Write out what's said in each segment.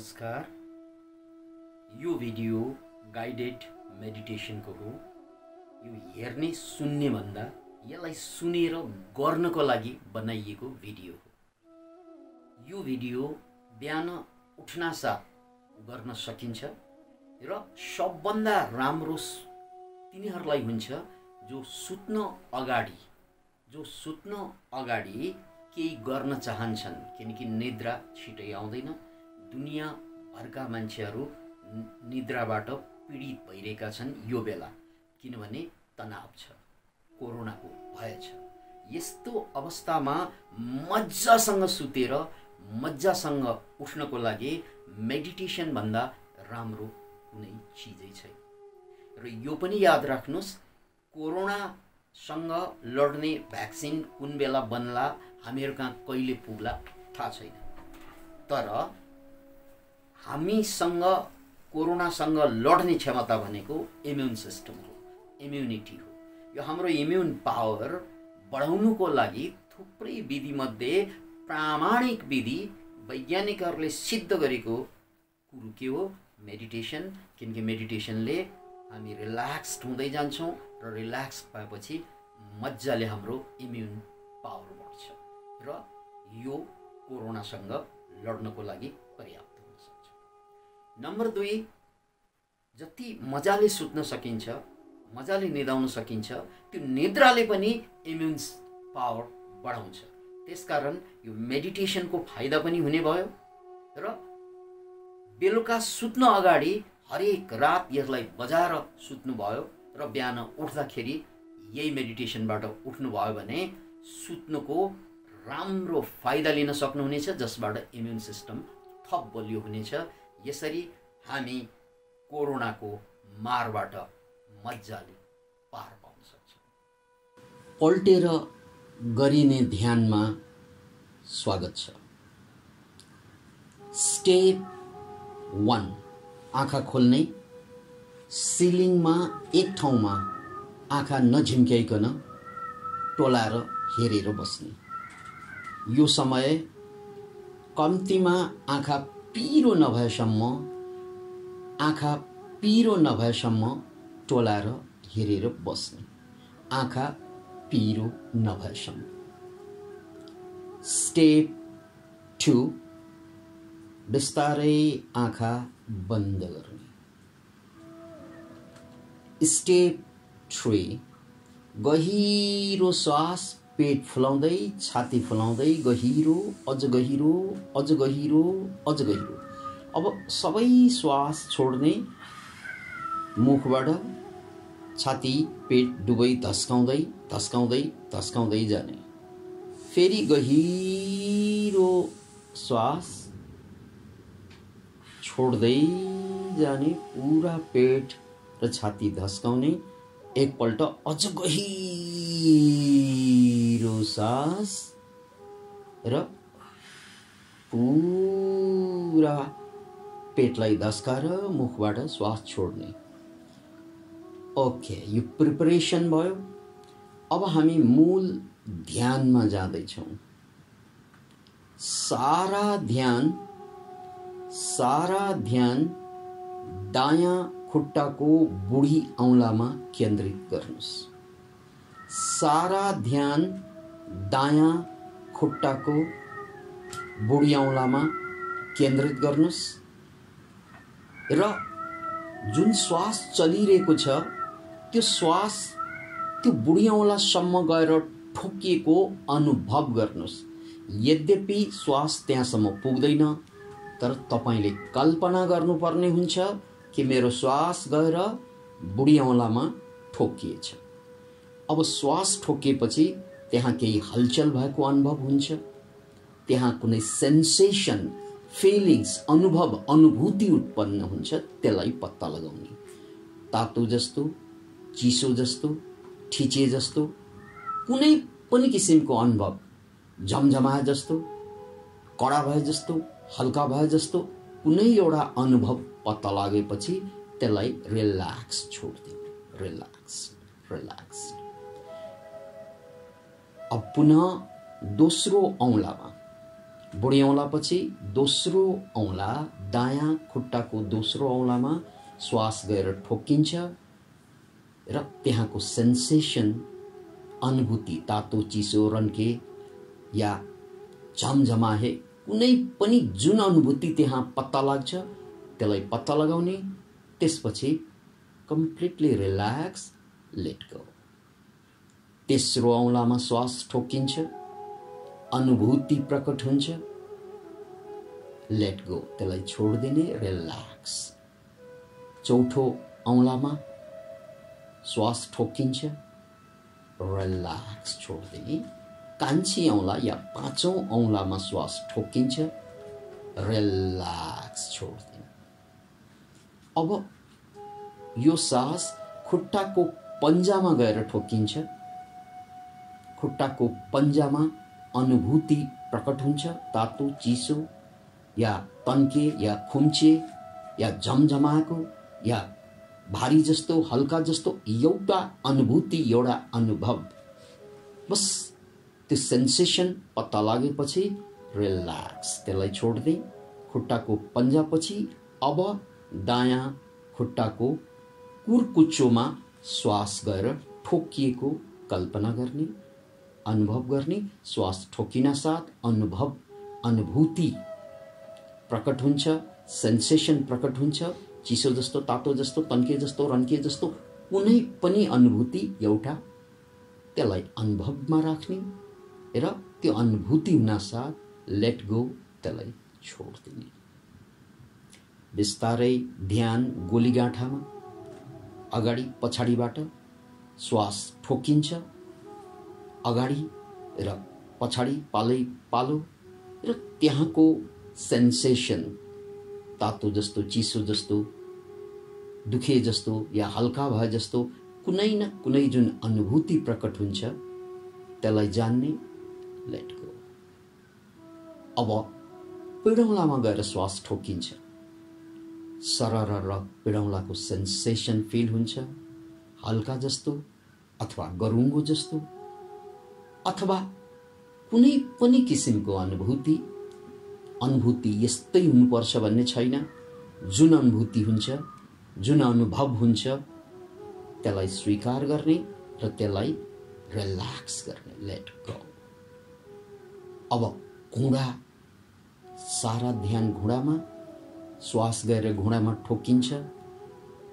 नमस्कार। यो video guided मेडिटेसनको हो। यो हेर्ने सुन्ने भन्दा यसलाई सुनेर गर्नको लागि बनाइएको भिडियो हो। यो भिडियो बिहान उठ्नासाथ गर्न सकिन्छ र सबभन्दा राम्रो तिनीहरूलाई हुन्छ जो सुत्न अगाडि जो सुत्न अगाडि केही गर्न चाहन्छन् किनकि निद्रा छिटै आउँदैन। दुनियाँभरका मान्छेहरू निद्राबाट पीडित भइरहेका छन् यो बेला किनभने तनाव छ कोरोनाको भय छ। यस्तो अवस्थामा मजासँग सुतेर मजासँग उठ्नको लागि मेडिटेसनभन्दा राम्रो कुनै चिजै छैन। र यो पनि याद राख्नुहोस् कोरोनासँग लड्ने भ्याक्सिन कुन बेला बन्ला हामीहरू कहाँ कहिले पुग्ला थाहा छैन। तर हामीसँग कोरोनासँग लड्ने क्षमता भनेको इम्युन सिस्टम हो इम्युनिटी हो। यो हाम्रो इम्युन पावर बढाउनुको लागि थुप्रै विधिमध्ये प्रामाणिक विधि वैज्ञानिकहरूले सिद्ध गरेको कुरो के हो? मेडिटेसन किनकि मेडिटेसनले हामी रिल्याक्स्ड हुँदै जान्छौँ र रिल्याक्स भएपछि मजाले हाम्रो इम्युन पावर बढ्छ र यो कोरोनासँग लड्नको लागि पर्याप्त नम्बर दुई जति मजाले सुत्न सकिन्छ मजाले निदाउन सकिन्छ त्यो निद्राले पनि इम्युन पावर बढाउँछ। त्यसकारण यो मेडिटेसनको फाइदा पनि हुने भयो। र बेलुका सुत्न अगाडि हरेक रात यसलाई बजाएर सुत्नुभयो र बिहान उठ्दाखेरि यही मेडिटेसनबाट उठ्नुभयो भने सुत्नुको राम्रो फाइदा लिन सक्नुहुनेछ जसबाट इम्युन सिस्टम थप बलियो हुनेछ। यसरी हामी कोरोनाको मारबाट मजाले पार पाउन सक्छौँ। पल्टेर गरिने ध्यानमा स्वागत छ। स्टेप वान आँखा खोल्ने। सिलिङमा एक ठाउँमा आँखा नझिम्क्याइकन टोलाएर हेरेर बस्ने। यो समय कम्तीमा आँखा पिरो नभएसम्म आँखा पिरो नभएसम्म टोलाएर हेरेर बस्ने। आँखा पिरो नभएसम्म। स्टेप टू बिस्तारै आँखा बन्द गर्ने। स्टेप थ्री गहिरो श्वास पेट फुलाउँदै छाती फुलाउँदै गहिरो अझ गहिरो अझ गहिरो अझ गहिरो। अब सबै श्वास छोड्ने मुखबाट छाती पेट दुवै धस्काउँदै धस्काउँदै धस्काउँदै जाने। फेरि गहिरो श्वास छोड्दै जाने पुरा पेट र छाती धस्काउने एकपल्ट अझ गहिरो सास र पुरा पेटलाई धस्काएर मुखबाट श्वास छोड्ने। ओके यो प्रिपरेसन भयो। अब हामी मूल ध्यानमा जाँदैछौँ। सारा ध्यान सारा ध्यान दायाँ खुट्टाको बुढी औँलामा केन्द्रित गर्नुहोस्। सारा ध्यान दायाँ खुट्टाको बुढी औँलामा केन्द्रित गर्नुहोस्। र जुन श्वास चलिरहेको छ त्यो श्वास त्यो बुढी औँलासम्म गएर ठोकिएको अनुभव गर्नुहोस्। यद्यपि श्वास त्यहाँसम्म पुग्दैन तर तपाईँले कल्पना गर्नुपर्ने हुन्छ। कि मेरो श्वास गएर बुढी औँलामा ठोकिएछ। अब श्वास ठोकिएपछि त्यहाँ केही हलचल भएको अनुभव हुन्छ। त्यहाँ कुनै सेन्सेसन फिलिङ्स अनुभव अनुभूति उत्पन्न हुन्छ त्यसलाई पत्ता लगाउने। तातो जस्तो चिसो जस्तो ठिचे जस्तो कुनै पनि किसिमको अनुभव झमझमाए जस्तो कडा भए जस्तो हल्का भए जस्तो कुनै एउटा अनुभव पत्ता लागेपछि त्यसलाई रिल्याक्स छोडिदिनु। रिल्याक्स रिल्याक्स अब पुनः दोस्रो औँलामा। बुढी औँलापछि दोस्रो औँला दायाँ खुट्टाको दोस्रो औँलामा श्वास गएर ठोकिन्छ र त्यहाँको सेन्सेसन अनुभूति तातो चिसो रन्के या झमझमाहे कुनै पनि जुन अनुभूति त्यहाँ पत्ता लाग्छ त्यसलाई पत्ता लगाउने त्यसपछि कम्प्लिटली रिल्याक्स लेट गो तेस्रो औँलामा श्वास ठोकिन्छ अनुभूति प्रकट हुन्छ। लेट गो त्यसलाई छोडिदिने रिल्याक्स चौथो औँलामा श्वास ठोकिन्छ रिल्याक्स छोडिदिने। कान्छी औँला या पाँचौँ औँलामा श्वास ठोकिन्छ रिल्याक्स छोडिदिने। अब यो सास खुट्टाको पन्जामा गएर ठोकिन्छ खुट्टाको पन्जामा अनुभूति प्रकट हुन्छ। तातो चिसो या तन्के या खुम्चे या झमझमाएको या भारी जस्तो हल्का जस्तो एउटा अनुभूति एउटा अनुभव। बस त्यो सेन्सेसन पत्ता लागेपछि रिल्याक्स त्यसलाई छोडिदिए खुट्टाको पन्जापछि अब दायाँ खुट्टाको कुर्कुच्चोमा श्वास गएर ठोकिएको कल्पना गर्ने अनुभव गर्ने श्वास ठोकिन साथ अनुभव अनुभूति प्रकट हुन्छ सेन्सेसन प्रकट हुन्छ चिसो जस्तो तातो जस्तो तन्के जस्तो रन्के जस्तो कुनै पनि अनुभूति एउटा त्यसलाई अनुभवमा राख्ने र त्यो अनुभूति हुनासाथ लेट गो त्यसलाई छोडिदिने। बिस्तारै ध्यान गोलीगाँठामा अगाडि पछाडिबाट श्वास ठोकिन्छ अगाडि र पछाडि पालै पालो र त्यहाँको सेन्सेसन तातो जस्तो चिसो जस्तो दुखे जस्तो या हल्का भए जस्तो कुनै न कुनै जुन अनुभूति प्रकट हुन्छ त्यसलाई जान्ने लेट गो अब पिडौलामा गएर श्वास ठोकिन्छ। सरर र पिडौलाको सेन्सेसन फिल हुन्छ। हल्का जस्तो अथवा गरुङ्गो जस्तो। अथवा कुनै पनि किसिमको अनुभूति। अनुभूति यस्तै हुनुपर्छ भन्ने छैन। जुन अनुभूति हुन्छ जुन अनुभव हुन्छ त्यसलाई स्वीकार गर्ने र त्यसलाई रिल्याक्स गर्ने लेट गो अब घुँडा सारा ध्यान घुँडामा श्वास गएर घुँडामा ठोकिन्छ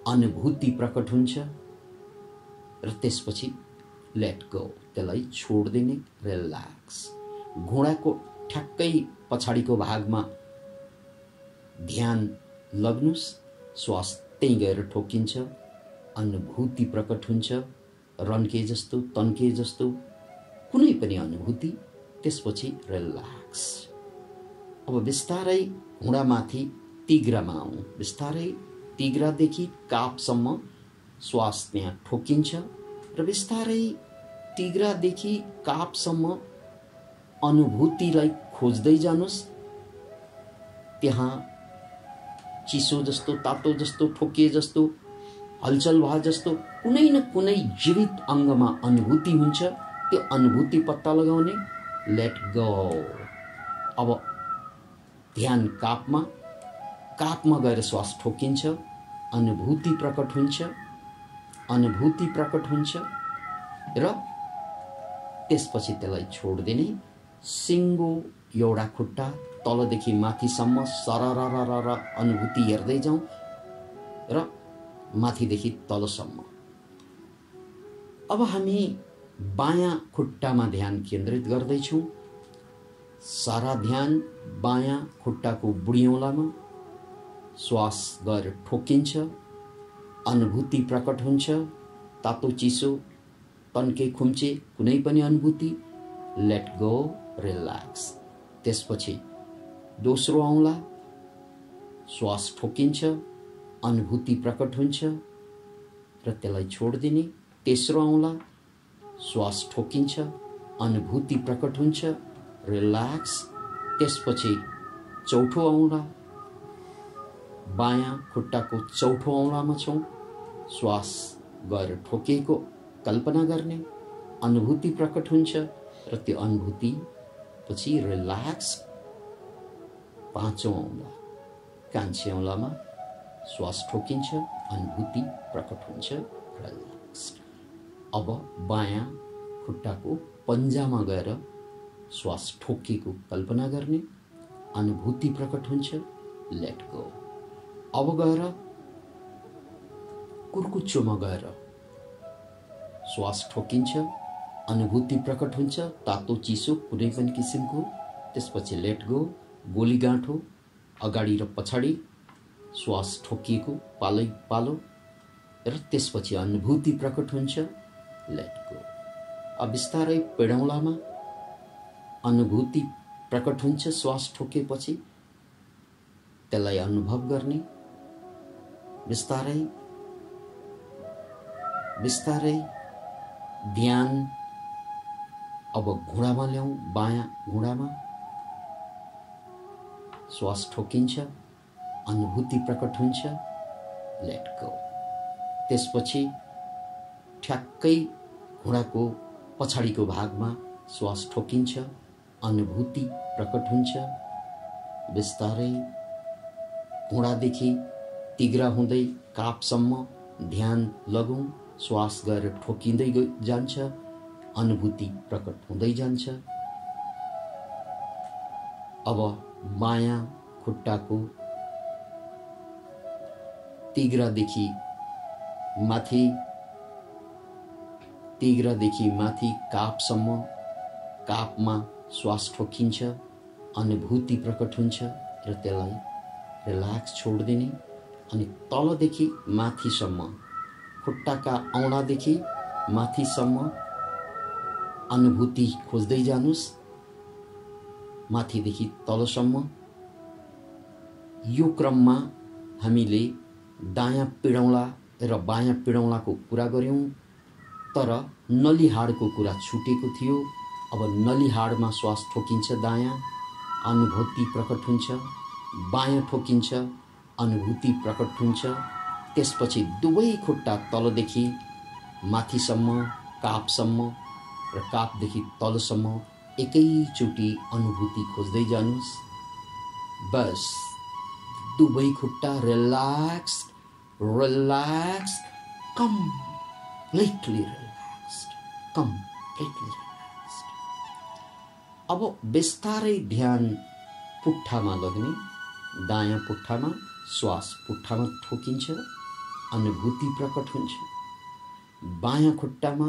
अनुभूति प्रकट हुन्छ र त्यसपछि लेट गो त्यसलाई छोडिदिने रिल्याक्स घुँडाको ठ्याक्कै पछाडिको भागमा ध्यान लग्नुहोस् श्वास त्यहीँ गएर ठोकिन्छ अनुभूति प्रकट हुन्छ रन्के जस्तो तन्के जस्तो कुनै पनि अनुभूति त्यसपछि रिल्याक्स अब बिस्तारै घुँडामाथि तिग्रामा आउँ बिस्तारै तिग्रादेखि कापसम्म श्वास त्यहाँ ठोकिन्छ र बिस्तारै तिग्रादेखि कापसम्म अनुभूतिलाई खोज्दै जानुहोस् त्यहाँ चिसो जस्तो तातो जस्तो ठोकिए जस्तो हलचल भए जस्तो कुनै न कुनै जीवित अङ्गमा अनुभूति हुन्छ। त्यो अनुभूति पत्ता लगाउने। लेट गो अब ध्यान कापमा। कापमा गएर श्वास ठोकिन्छ अनुभूति प्रकट हुन्छ अनुभूति प्रकट हुन्छ र त्यसपछि त्यसलाई छोडिदिने सिङ्गो एउटा खुट्टा तलदेखि माथिसम्म सरर अनुभूति हेर्दै जाउँ र माथिदेखि तलसम्म। अब हामी बायाँ खुट्टामा ध्यान केन्द्रित गर्दैछौँ। सारा ध्यान बायाँ खुट्टाको बुढिऔँलामा श्वास गएर ठोकिन्छ अनुभूति प्रकट हुन्छ तातो चिसो तन्के खुम्चे कुनै पनि अनुभूति लेट गो रिल्याक्स त्यसपछि दोस्रो औँला श्वास ठोकिन्छ अनुभूति प्रकट हुन्छ र त्यसलाई छोडिदिने तेस्रो औँला श्वास ठोकिन्छ अनुभूति प्रकट हुन्छ रिल्याक्स त्यसपछि चौथो औँला बायाँ खुट्टाको चौथो औँलामा छौँ। श्वास गएर ठोकिएको कल्पना गर्ने अनुभूति प्रकट हुन्छ र त्यो अनुभूति पछि रिल्याक्स पाँचौँ औँला कान्छे औँलामा श्वास ठोकिन्छ अनुभूति प्रकट हुन्छ रिल्याक्स। अब बायाँ खुट्टाको पन्जामा गएर श्वास ठोकिएको कल्पना गर्ने अनुभूति प्रकट हुन्छ लेट गो। अब गएर कुर्कुच्चोमा गएर श्वास ठोकिन्छ अनुभूति प्रकट हुन्छ तातो चिसो कुनै पनि किसिमको त्यसपछि लेट गो गोलीगाँठो अगाडि र पछाडि श्वास ठोकिएको पालै पालो र त्यसपछि अनुभूति प्रकट हुन्छ लेट गो अब बिस्तारै पेडौँलामा अनुभूति प्रकट हुन्छ श्वास ठोकेपछि त्यसलाई अनुभव गर्ने बिस्तारै बिस्तारै ध्यान अब घुँडामा ल्याउँ बायाँ घुँडामा। श्वास ठोकिन्छ अनुभूति प्रकट हुन्छ। लेट गो त्यसपछि ठ्याक्कै घुँडाको पछाडिको भागमा श्वास ठोकिन्छ अनुभूति प्रकट हुन्छ। बिस्तारै घुँडादेखि तिग्रा हुँदै कापसम्म ध्यान लगौँ श्वास गरेर ठोकिँदै जान्छ अनुभूति प्रकट हुँदै जान्छ। अब माया खुट्टाको तिग्रादेखि माथि तिग्रादेखि माथि कापसम्म कापमा श्वास ठोकिन्छ अनुभूति प्रकट हुन्छ र त्यसलाई रिल्याक्स छोडिदिने अनि तलदेखि माथिसम्म खुट्टाका औँलादेखि माथिसम्म अनुभूति खोज्दै जानुहोस् माथिदेखि तलसम्म। यो क्रममा हामीले दायाँ पिडौँला र बायाँ पिडौँलाको कुरा गऱ्यौँ तर नलीहाडको कुरा छुटेको थियो। अब नलीहाडमा श्वास ठोकिन्छ दायाँ अनुभूति प्रकट हुन्छ बायाँ ठोकिन्छ। अनुभूति प्रकट हुन्छ। त्यसपछि दुवै खुट्टा तलदेखि माथिसम्म कापसम्म र कापदेखि तलसम्म एकैचोटि अनुभूति खोज्दै जानुहोस्। बस दुवै खुट्टा relax relax completely relaxed completely relaxed अब बिस्तारै ध्यान पुट्ठामा लग्ने दायाँ पुट्ठामा श्वास पुट्ठामा ठोकिन्छ अनुभूति प्रकट हुन्छ। बायाँ खुट्टामा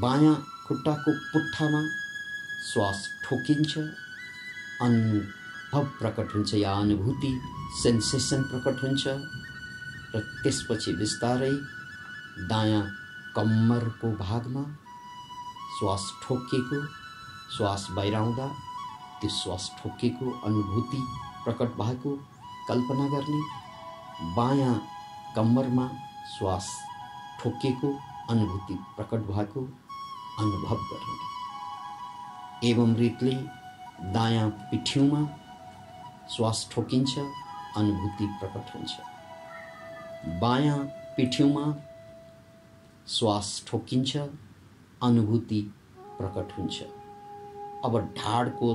बायाँ खुट्टाको पुट्ठामा श्वास ठोकिन्छ अनुभव प्रकट हुन्छ या अनुभूति सेन्सेसन प्रकट हुन्छ र त्यसपछि बिस्तारै दायाँ कम्मरको भागमा श्वास ठोकिएको श्वास बाहिर आउँदा त्यो श्वास ठोकिएको अनुभूति प्रकट भएको कल्पना गर्ने बायाँ कम्मरमा श्वास ठोकिएको अनुभूति प्रकट भएको अनुभव गर्ने एवं रीतले दायाँ पिठ्यौँमा श्वास ठोकिन्छ अनुभूति प्रकट हुन्छ बायाँ पिठ्यौँमा श्वास ठोकिन्छ अनुभूति प्रकट हुन्छ अब ढाडको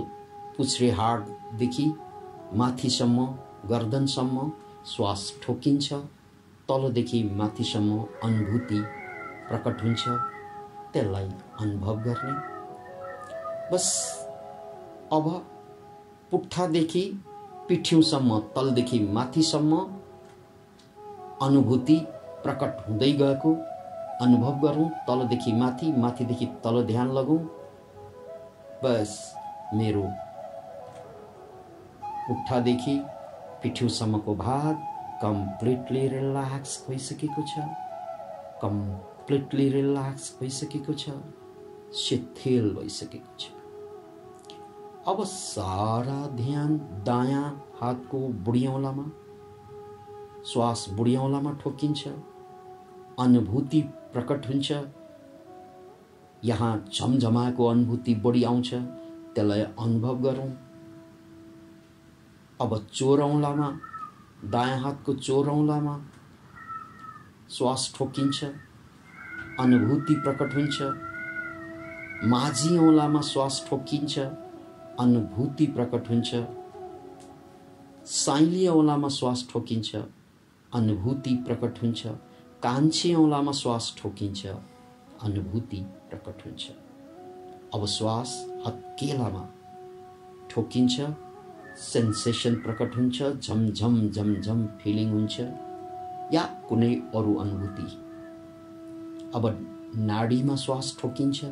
पुछ्रे हाडदेखि माथिसम्म गर्दनसम्म श्वास ठोकिन्छ तलदेखि माथिसम्म अनुभूति प्रकट हुन्छ त्यसलाई अनुभव गर्ने। बस अब पुट्ठादेखि पिठ्यौँसम्म तलदेखि माथिसम्म अनुभूति प्रकट हुँदै गएको। अनुभव गरौँ तलदेखि माथि माथिदेखि तल ध्यान लगौँ। बस मेरो पुट्ठादेखि पिठ्यौँसम्मको भाग कम्प्लिटली रिल्याक्स भइसकेको छ। कम्प्लिटली रिल्याक्स भइसकेको छ। शिथिल भइसकेको छ। अब सारा ध्यान दायाँ हातको बुढियौँलामा श्वास बुढियौँलामा ठोकिन्छ। अनुभूति प्रकट हुन्छ। यहाँ झमझमाएको अनुभूति बढी आउँछ। त्यसलाई अनुभव गरौँ। अब चोरौँलामा दायाँ हातको चोरौँलामा श्वास ठोकिन्छ अनुभूति प्रकट हुन्छ माझी औँलामा श्वास ठोकिन्छ अनुभूति प्रकट हुन्छ साइली औँलामा श्वास ठोकिन्छ अनुभूति प्रकट हुन्छ कान्छी औँलामा श्वास ठोकिन्छ अनुभूति प्रकट हुन्छ। अब श्वास हत्केलामा ठोकिन्छ सेन्सेसन प्रकट हुन्छ झमझम झमझम फिलिङ हुन्छ या कुनै अरू अनुभूति। अब नाडीमा श्वास ठोकिन्छ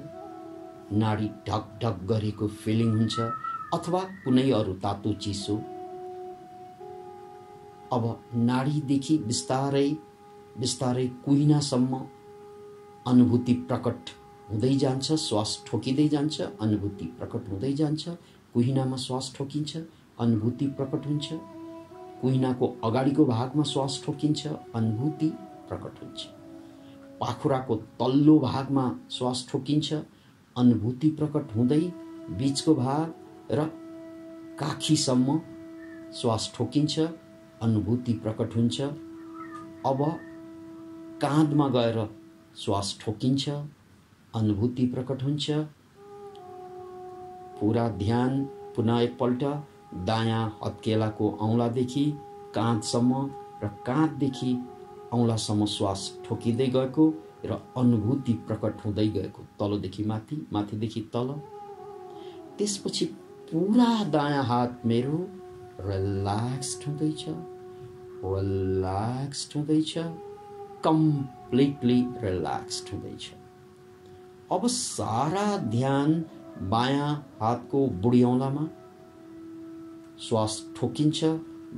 नाडी ढक ढक गरेको फिलिङ हुन्छ अथवा कुनै अरू तातो चिसो। अब नाडीदेखि बिस्तारै बिस्तारै कुहिनासम्म अनुभूति प्रकट हुँदै जान्छ श्वास ठोकिँदै जान्छ अनुभूति प्रकट हुँदै जान्छ कुहिनामा श्वास ठोकिन्छ अनुभूति प्रकट हुन्छ। कुहिनाको अगाडिको भागमा श्वास ठोकिन्छ अनुभूति प्रकट हुन्छ। पाखुराको तल्लो भागमा श्वास ठोकिन्छ अनुभूति प्रकट हुँदै बिचको भाग र काखीसम्म श्वास ठोकिन्छ अनुभूति प्रकट हुन्छ। अब काँधमा गएर श्वास ठोकिन्छ अनुभूति प्रकट हुन्छ। पुरा ध्यान पुनः एकपल्ट दायाँ हत्केलाको औँलादेखि काँधसम्म र काँधदेखि औँलासम्म श्वास ठोकिँदै गएको र अनुभूति प्रकट हुँदै गएको तलदेखि माथि माथिदेखि तल। त्यसपछि पुरा दायाँ हात मेरो रिल्याक्स्ड हुँदैछ रिल्याक्स्ड हुँदैछ कम्प्लिटली रिल्याक्स्ड हुँदैछ। अब सारा ध्यान बायाँ हातको बुढी औँलामा श्वास ठोकिन्छ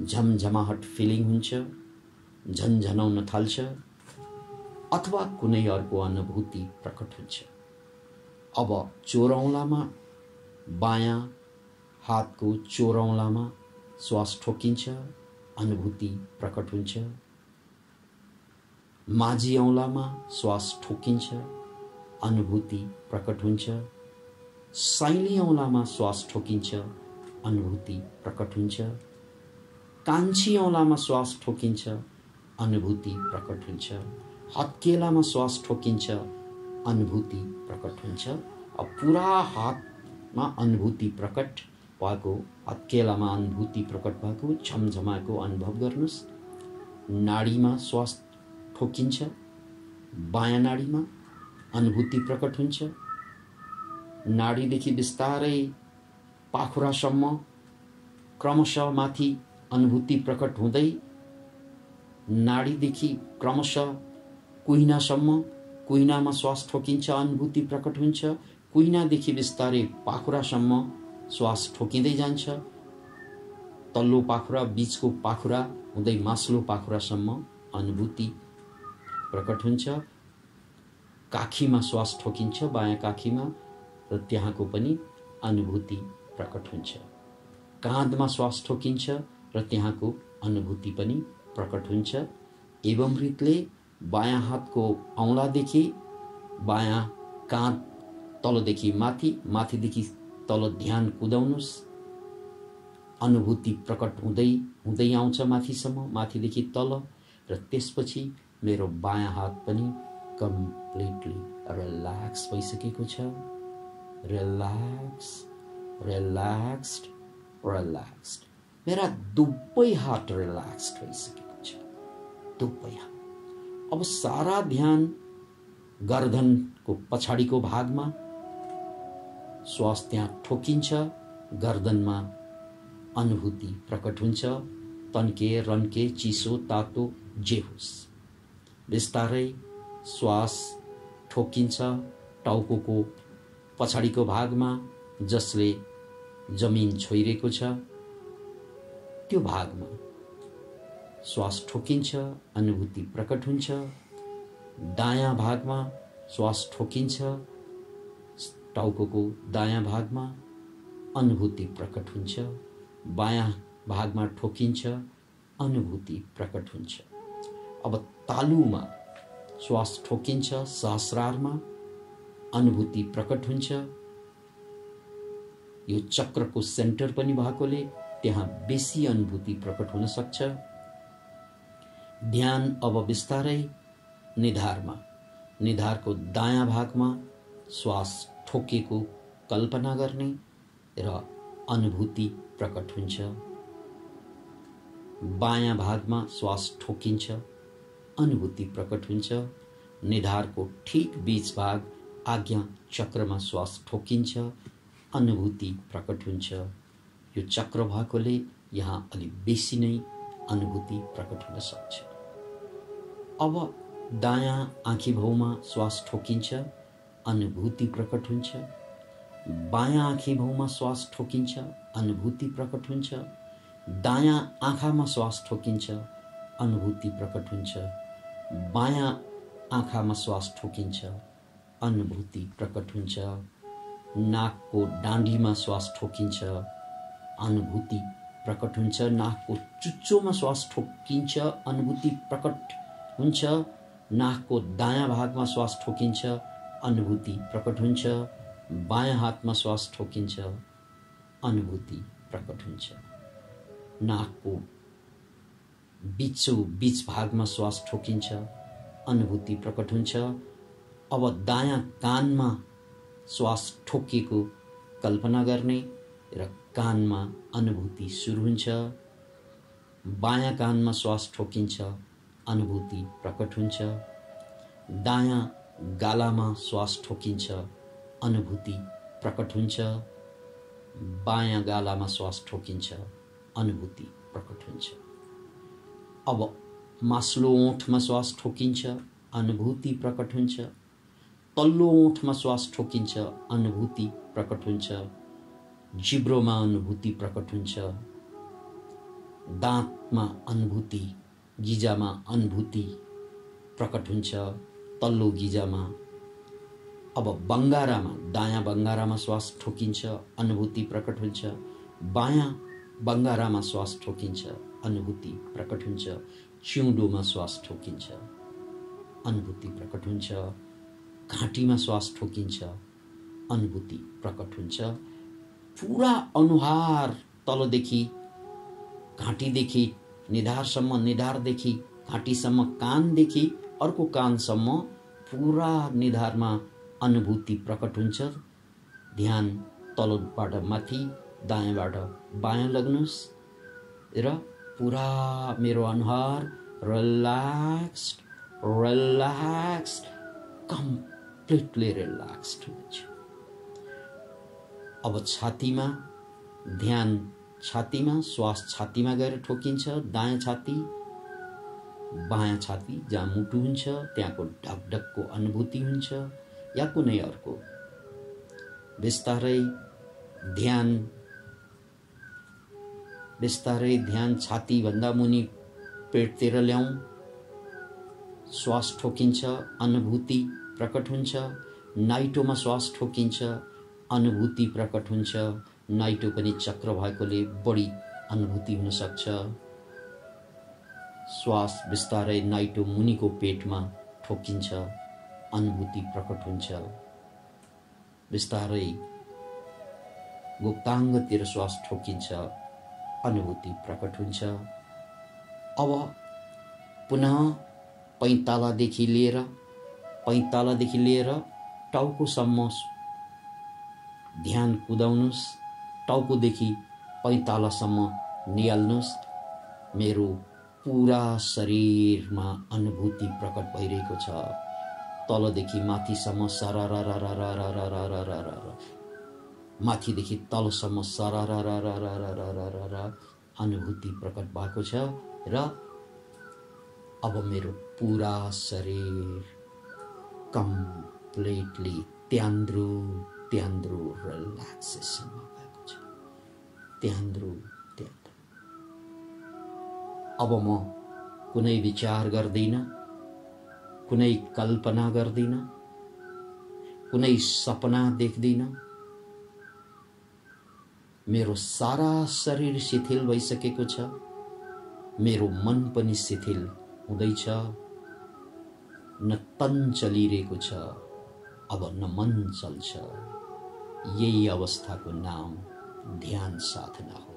झमझमाहट फिलिङ हुन्छ झन्झनाउन थाल्छ अथवा कुनै अर्को अनुभूति प्रकट हुन्छ। अब चोरौँलामा बायाँ हातको चोरौँलामा श्वास ठोकिन्छ अनुभूति प्रकट हुन्छ। माझी औँलामा श्वास ठोकिन्छ अनुभूति प्रकट हुन्छ। साइली औँलामा श्वास ठोकिन्छ अनुभूति प्रकट हुन्छ। कान्छी औँलामा श्वास ठोकिन्छ अनुभूति प्रकट हुन्छ। हत्केलामा श्वास ठोकिन्छ अनुभूति प्रकट हुन्छ। अब पुरा हातमा अनुभूति प्रकट भएको हत्केलामा अनुभूति प्रकट भएको झमझमाएको अनुभव गर्नुहोस्। नाडीमा श्वास ठोकिन्छ बायाँ नाडीमा अनुभूति प्रकट हुन्छ। नाडीदेखि बिस्तारै पाखुरासम्म क्रमशः माथि अनुभूति प्रकट हुँदै नाडीदेखि क्रमशः कुहिनासम्म कुहिनामा श्वास ठोकिन्छ अनुभूति प्रकट हुन्छ। कुहिनादेखि बिस्तारै पाखुरासम्म श्वास ठोकिँदै जान्छ। तल्लो पाखुरा बिचको पाखुरा हुँदै मास्लो पाखुरासम्म अनुभूति प्रकट हुन्छ। काखीमा श्वास ठोकिन्छ बायाँ काखीमा र त्यहाँको पनि अनुभूति प्रकट हुन्छ। काँधमा श्वास ठोकिन्छ र त्यहाँको अनुभूति पनि प्रकट हुन्छ। एवं रीतले बायाँ हातको औँलादेखि बायाँ काँध तलदेखि माथि माथिदेखि तल ध्यान कुदाउनुहोस् अनुभूति प्रकट हुँदै हुँदै आउँछ माथिसम्म माथिदेखि तल र त्यसपछि मेरो बायाँ हात पनि कम्प्लिटली रिल्याक्स भइसकेको छ। रिल्याक्स। रिल्याक्स्ड रिल्याक्स्ड मेरा दुवै हात रिल्याक्स्ड भइसकेको छ दुवै हात अब सारा ध्यान गर्दनको पछाडिको भागमा श्वास त्यहाँ ठोकिन्छ गर्दनमा अनुभूति प्रकट हुन्छ तन्के रन्के चिसो तातो जे होस्। बिस्तारै श्वास ठोकिन्छ टाउको पछाडिको भागमा जसले जमिन छोइरहेको छ त्यो भागमा श्वास ठोकिन्छ अनुभूति प्रकट हुन्छ। दायाँ भागमा श्वास ठोकिन्छ टाउको दायाँ भागमा अनुभूति प्रकट हुन्छ। बायाँ भागमा ठोकिन्छ अनुभूति प्रकट हुन्छ। अब तालुमा श्वास ठोकिन्छ सहस्रारमा अनुभूति प्रकट हुन्छ। यो चक्रको सेन्टर पनि भएकोले त्यहाँ बेसी अनुभूति प्रकट हुन सक्छ। ध्यान अब बिस्तारै निधारमा निधारको दायाँ भागमा श्वास ठोकेको कल्पना गर्ने र अनुभूति प्रकट हुन्छ। बायाँ भागमा श्वास ठोकिन्छ अनुभूति प्रकट हुन्छ निधारको ठिक बीच भाग आज्ञा चक्रमा श्वास ठोकिन्छ अनुभूति प्रकट हुन्छ। यो चक्र भएकोले यहाँ अलिक बेसी नै अनुभूति प्रकट हुन सक्छ। अब दायाँ आँखी भाउमा श्वास ठोकिन्छ अनुभूति प्रकट हुन्छ। बायाँ आँखी भाउमा श्वास ठोकिन्छ अनुभूति प्रकट हुन्छ। दायाँ आँखामा श्वास ठोकिन्छ अनुभूति प्रकट हुन्छ। बायाँ आँखामा श्वास ठोकिन्छ अनुभूति प्रकट हुन्छ। नाकको डाँडीमा श्वास ठोकिन्छ अनुभूति प्रकट हुन्छ नाकको चुच्चोमा श्वास ठोकिन्छ अनुभूति प्रकट हुन्छ नाकको दायाँ भागमा श्वास ठोकिन्छ अनुभूति प्रकट हुन्छ बायाँ हातमा श्वास ठोकिन्छ अनुभूति प्रकट हुन्छ। नाकको बिचो बिच भागमा श्वास ठोकिन्छ अनुभूति प्रकट हुन्छ। अब दायाँ कानमा श्वास ठोकिएको कल्पना गर्ने र कानमा अनुभूति सुरु हुन्छ। बायाँ कानमा श्वास ठोकिन्छ अनुभूति प्रकट हुन्छ। दायाँ गालामा श्वास ठोकिन्छ अनुभूति प्रकट हुन्छ। बायाँ गालामा श्वास ठोकिन्छ अनुभूति प्रकट हुन्छ। अब मास्लो ओठमा श्वास ठोकिन्छ अनुभूति प्रकट हुन्छ। तल्लो ओठमा श्वास ठोकिन्छ अनुभूति प्रकट हुन्छ। जिब्रोमा अनुभूति प्रकट हुन्छ। दाँतमा अनुभूति गिजामा अनुभूति प्रकट हुन्छ। तल्लो गिजामा अब बङ्गारामा दायाँ बङ्गारामा श्वास ठोकिन्छ अनुभूति प्रकट हुन्छ। बायाँ बङ्गारामा श्वास ठोकिन्छ अनुभूति प्रकट हुन्छ। चिउँडोमा श्वास ठोकिन्छ अनुभूति प्रकट हुन्छ। घाँटीमा श्वास ठोकिन्छ अनुभूति प्रकट हुन्छ। पुरा अनुहार तलदेखि घाँटीदेखि निधारसम्म निधारदेखि घाँटीसम्म कानदेखि अर्को कानसम्म पुरा निधारमा अनुभूति प्रकट हुन्छ। ध्यान तलबाट माथि दायाँबाट बायाँ लग्नुहोस् र पुरा मेरो अनुहार रिल्याक्स्ड रिल्याक्स्ड कम्प्लिटली रिल्याक्स्ड हुनेछ। अब छातीमा ध्यान छातीमा श्वास छातीमा गएर ठोकिन्छ दायाँ छाती बायाँ छाती जहाँ मुटु हुन्छ त्यहाँको ढकढकको अनुभूति हुन्छ या कुनै अर्को। बिस्तारै ध्यान बिस्तारै ध्यान छातीभन्दा मुनि पेटतिर ल्याउँ। श्वास ठोकिन्छ अनुभूति प्रकट हुन्छ। नाइटोमा श्वास ठोकिन्छ। अनुभूति प्रकट हुन्छ। नाइटो पनि चक्र भएकोले बढी अनुभूति हुनसक्छ श्वास बिस्तारै नाइटो मुनिको पेटमा ठोकिन्छ। अनुभूति प्रकट हुन्छ। बिस्तारै गुप्ताङ्गतिर श्वास ठोकिन्छ। अनुभूति प्रकट हुन्छ। अब पुनः पैँतालादेखि लिएर पैँतालादेखि लिएर टाउकोसम्म ध्यान कुदाउनुहोस् टाउकोदेखि पैँतालासम्म निहाल्नुहोस् मेरो पुरा शरीरमा अनुभूति प्रकट भइरहेको छ। तलदेखि माथिसम्म सरारा माथिदेखि तलसम्म सरारा अनुभूति प्रकट भएको छ र अब मेरो पुरा शरीर कम्प्लिटली त्यान्द्रो त्यान्द्रो रिल्याक्सेसनमा भएको छ त्यान्द्रो त्यान्द्रो अब म कुनै विचार गर्दिनँ कुनै कल्पना गर्दिनँ कुनै सपना देख्दिनँ मेरो सारा शरीर शिथिल भइसकेको छ मेरो मन पनि शिथिल हुँदैछ न तन चलिरहेको छ अब न मन चल्छ। यही अवस्थाको नाम ध्यान साधना हो।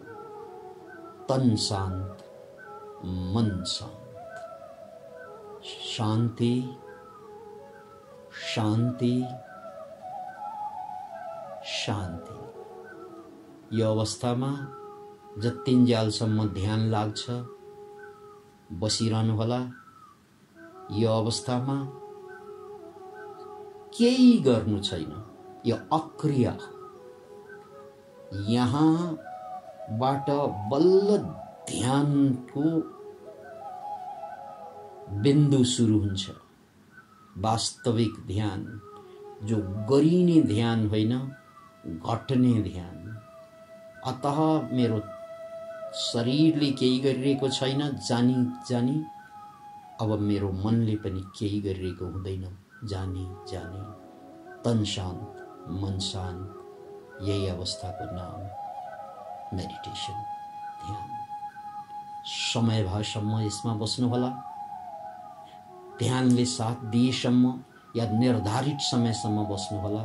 तन शान्त मन शान्त। शान्ति शान्ति शान्ति। यो अवस्थामा जतिन्जेलसम्म ध्यान लाग्छ बसिरहनुहोला। यो अवस्थामा केही गर्नु छैन। यो अक्रिया। यहाँबाट बल्ल ध्यानको बिन्दु सुरु हुन्छ। वास्तविक ध्यान जो गरिने ध्यान होइन घट्ने ध्यान। अत मेरो शरीरले केही गरिरहेको छैन जानी जानी अब मेरो मनले पनि केही गरिरहेको हुँदैन। जानी जानी। तन शान्त मन शान्त। यही अवस्थाको नाम मेडिटेसन ध्यान। समय भएसम्म यसमा बस्नुहोला। ध्यानले साथ दिएसम्म या निर्धारित समयसम्म बस्नुहोला।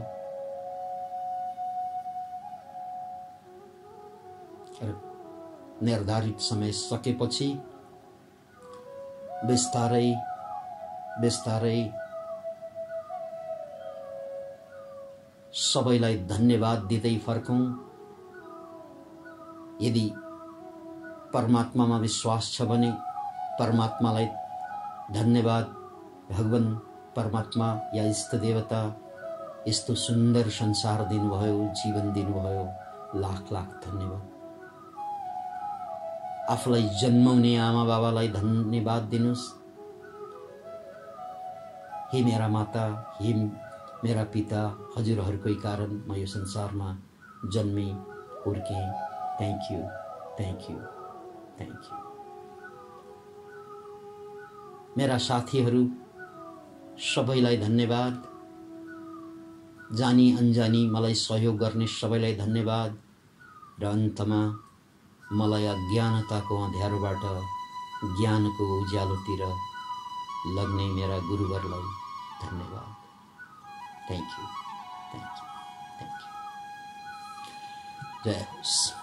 र निर्धारित समय सकेपछि बिस्तारै बिस्तारै। सबैलाई धन्यवाद दिँदै फर्कौँ। यदि परमात्मामा विश्वास छ भने परमात्मालाई धन्यवाद। भगवान् परमात्मा या इष्ट देवता यस्तो सुन्दर संसार दिनुभयो जीवन दिनुभयो। लाख लाख धन्यवाद। आफूलाई जन्माउने आमा बाबालाई धन्यवाद दिनुहोस्। हे मेरा माता हे मेरा पिता हजुरहरूकै कारण म यो संसारमा जन्मेँ हुर्केँ। Thank you thank you thank you मेरा साथीहरू सबैलाई धन्यवाद। जानी अन्जानी मलाई सहयोग गर्ने सबैलाई धन्यवाद। र अन्तमा मलाई अज्ञानताको अँध्यारोबाट ज्ञानको उज्यालोतिर लग्ने मेरा गुरुवरलाई धन्यवाद। Thank you thank you thank you जय होस्।